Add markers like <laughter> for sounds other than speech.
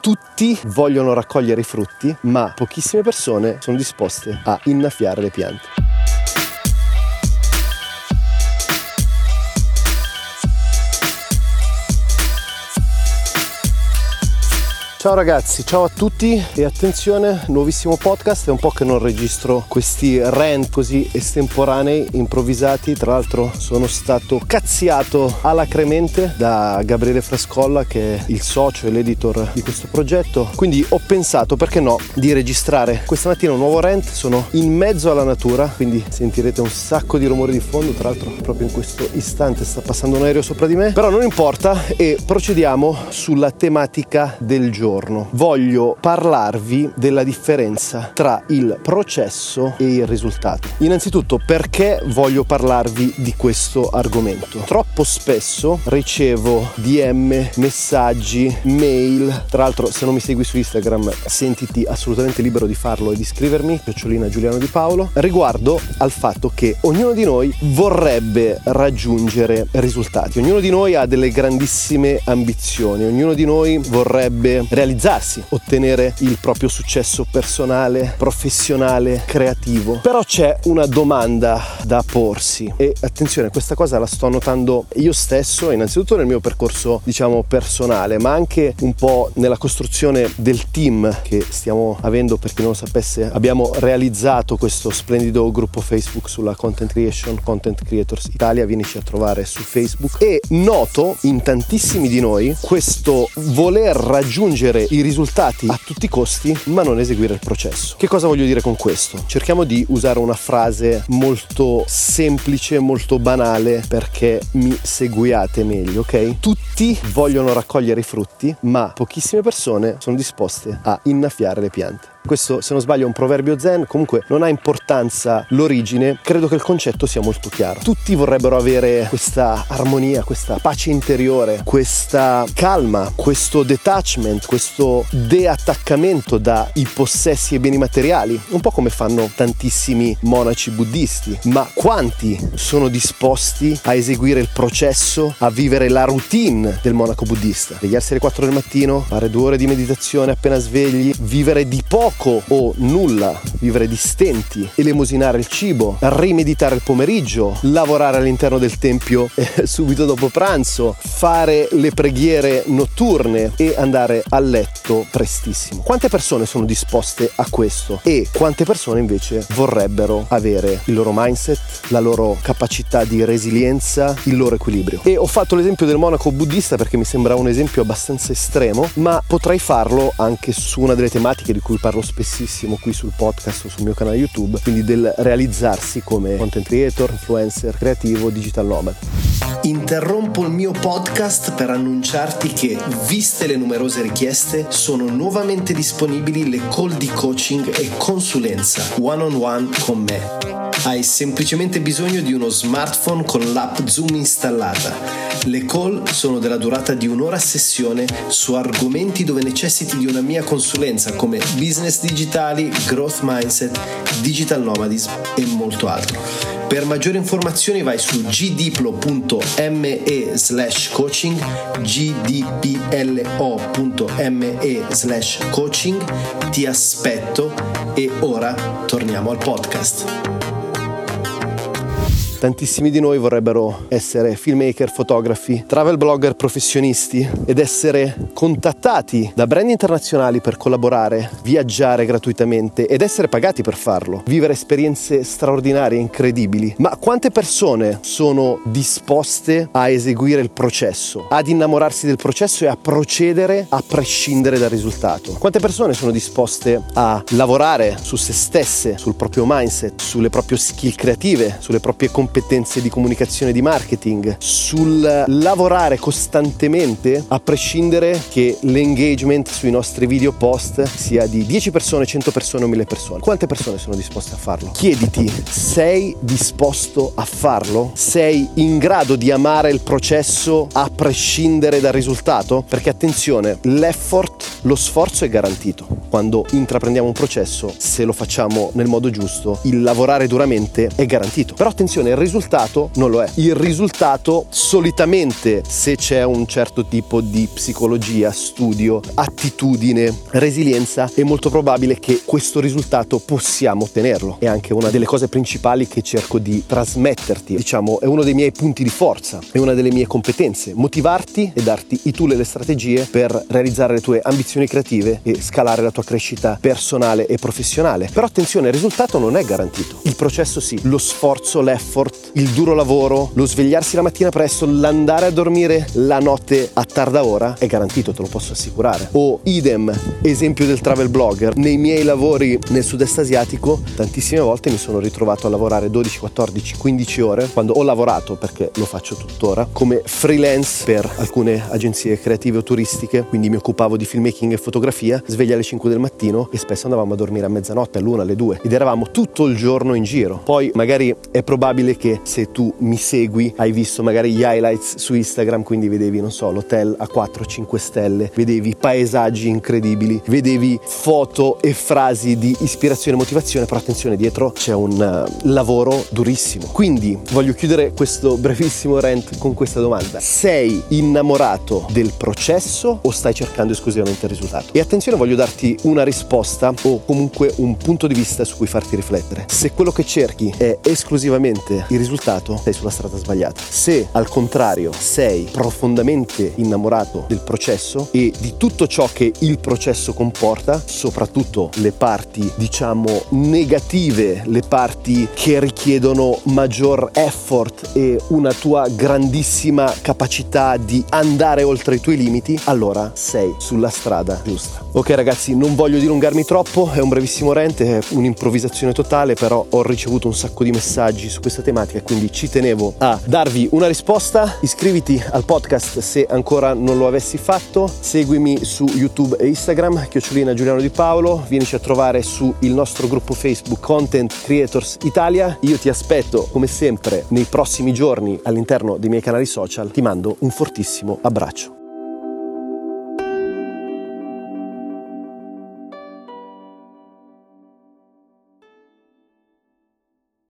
Tutti vogliono raccogliere i frutti, ma pochissime persone sono disposte a innaffiare le piante. Ciao ragazzi, ciao a tutti e attenzione, nuovissimo podcast, è un po' che non registro questi rant così estemporanei, improvvisati, tra l'altro sono stato cazziato alacremente da Gabriele Frescolla che è il socio e l'editor di questo progetto, quindi ho pensato perché no di registrare. Questa mattina un nuovo rant, sono in mezzo alla natura, quindi sentirete un sacco di rumori di fondo, tra l'altro proprio in questo istante sta passando un aereo sopra di me, però non importa e procediamo sulla tematica del giorno giorno voglio parlarvi della differenza tra il processo e il risultato. Innanzitutto perché voglio parlarvi di questo argomento? Troppo spesso ricevo DM, messaggi, mail, tra l'altro se non mi segui su Instagram sentiti assolutamente libero di farlo e di scrivermi, Picciolina Giuliano Di Paolo, riguardo al fatto che ognuno di noi vorrebbe raggiungere risultati, ognuno di noi ha delle grandissime ambizioni, ognuno di noi vorrebbe realizzarsi, ottenere il proprio successo personale, professionale, creativo. Però c'è una domanda da porsi. E attenzione, questa cosa la sto notando io stesso, innanzitutto nel mio percorso, diciamo, personale, ma anche un po' nella costruzione del team che stiamo avendo, per chi non lo sapesse, abbiamo realizzato questo splendido gruppo Facebook sulla Content Creation, Content Creators Italia, vienici a trovare su Facebook. E noto in tantissimi di noi questo voler raggiungere ottenere i risultati a tutti i costi, ma non eseguire il processo. Che cosa voglio dire con questo? Cerchiamo di usare una frase molto semplice, molto banale perché mi seguiate meglio, ok? Tutti vogliono raccogliere i frutti, ma pochissime persone sono disposte a innaffiare le piante. Questo, se non sbaglio, è un proverbio zen, comunque non ha importanza l'origine, credo che il concetto sia molto chiaro. Tutti vorrebbero avere questa armonia, questa pace interiore, questa calma, questo detachment, questo deattaccamento dai possessi e beni materiali, un po' come fanno tantissimi monaci buddisti. Ma quanti sono disposti a eseguire il processo, a vivere la routine del monaco buddista? Svegliarsi alle 4 del mattino, fare due ore di meditazione appena svegli, vivere di poco poco o nulla, vivere di stenti, elemosinare il cibo, rimeditare il pomeriggio, lavorare all'interno del tempio <laughs> eh, subito dopo pranzo, fare le preghiere notturne e andare a letto prestissimo. Quante persone sono disposte a questo e quante persone invece vorrebbero avere il loro mindset, la loro capacità di resilienza, il loro equilibrio? E ho fatto l'esempio del monaco buddista perché mi sembra un esempio abbastanza estremo, ma potrei farlo anche su una delle tematiche di cui parlo spessissimo qui sul podcast o sul mio canale YouTube, quindi del realizzarsi come content creator, influencer, creativo, digital nomad. Interrompo il mio podcast per annunciarti che, viste le numerose richieste, sono nuovamente disponibili le call di coaching e consulenza one on one con me. Hai semplicemente bisogno di uno smartphone con l'app Zoom installata. Le call sono della durata di un'ora a sessione su argomenti dove necessiti di una mia consulenza come business digitali, growth mindset, digital nomadism e molto altro. Per maggiori informazioni vai su gdiplo.me slash coaching gdplo.me slash coaching ti aspetto e ora torniamo al podcast. Tantissimi di noi vorrebbero essere filmmaker, fotografi, travel blogger professionisti ed essere contattati da brand internazionali per collaborare, viaggiare gratuitamente ed essere pagati per farlo, vivere esperienze straordinarie, incredibili. Ma quante persone sono disposte a eseguire il processo, ad innamorarsi del processo e a procedere a prescindere dal risultato? Quante persone sono disposte a lavorare su se stesse, sul proprio mindset, sulle proprie skill creative, sulle proprie competenze? Competenze di comunicazione e di marketing, sul lavorare costantemente a prescindere che l'engagement sui nostri video post sia di 10 persone, 100 persone o 1000 persone. Quante persone sono disposte a farlo? Chiediti, sei disposto a farlo? Sei in grado di amare il processo a prescindere dal risultato? Perché attenzione, l'effort lo sforzo è garantito. Quando intraprendiamo un processo, se lo facciamo nel modo giusto, il lavorare duramente è garantito. Però attenzione, risultato non lo è. Il risultato solitamente, se c'è un certo tipo di psicologia, studio, attitudine, resilienza, è molto probabile che questo risultato possiamo ottenerlo. È anche una delle cose principali che cerco di trasmetterti. Diciamo, è uno dei miei punti di forza, è una delle mie competenze. Motivarti e darti i tool e le strategie per realizzare le tue ambizioni creative e scalare la tua crescita personale e professionale. Però attenzione, il risultato non è garantito. Il processo sì, lo sforzo, l'effort, il duro lavoro, lo svegliarsi la mattina presto, l'andare a dormire la notte a tarda ora è garantito, te lo posso assicurare. O idem, esempio del travel blogger, nei miei lavori nel sud-est asiatico tantissime volte mi sono ritrovato a lavorare 12, 14, 15 ore quando ho lavorato perché lo faccio tuttora come freelance per alcune agenzie creative o turistiche, quindi mi occupavo di filmmaking e fotografia, sveglia alle 5 del mattino e spesso andavamo a dormire a mezzanotte, all'una, alle 2 ed eravamo tutto il giorno in giro. Poi magari è probabile che se tu mi segui hai visto magari gli highlights su Instagram, quindi vedevi, non so, l'hotel a 4-5 stelle, vedevi paesaggi incredibili, vedevi foto e frasi di ispirazione e motivazione, però attenzione, dietro c'è un uh, lavoro durissimo. Quindi voglio chiudere questo brevissimo rant con questa domanda. Sei innamorato del processo o stai cercando esclusivamente il risultato? E attenzione, voglio darti una risposta o comunque un punto di vista su cui farti riflettere. Se quello che cerchi è esclusivamente il risultato, sei sulla strada sbagliata. Se al contrario sei profondamente innamorato del processo e di tutto ciò che il processo comporta, soprattutto le parti diciamo negative, le parti che richiedono maggior effort e una tua grandissima capacità di andare oltre i tuoi limiti, allora sei sulla strada giusta. Ok ragazzi, non voglio dilungarmi troppo, è un brevissimo rent, è un'improvvisazione totale, però ho ricevuto un sacco di messaggi su questa tematica, quindi ci tenevo a darvi una risposta. Iscriviti al podcast se ancora non lo avessi fatto, seguimi su YouTube e Instagram, chiocciolina Giuliano Di Paolo, vienici a trovare sul nostro gruppo Facebook Content Creators Italia. Io ti aspetto come sempre nei prossimi giorni all'interno dei miei canali social. Ti mando un fortissimo abbraccio.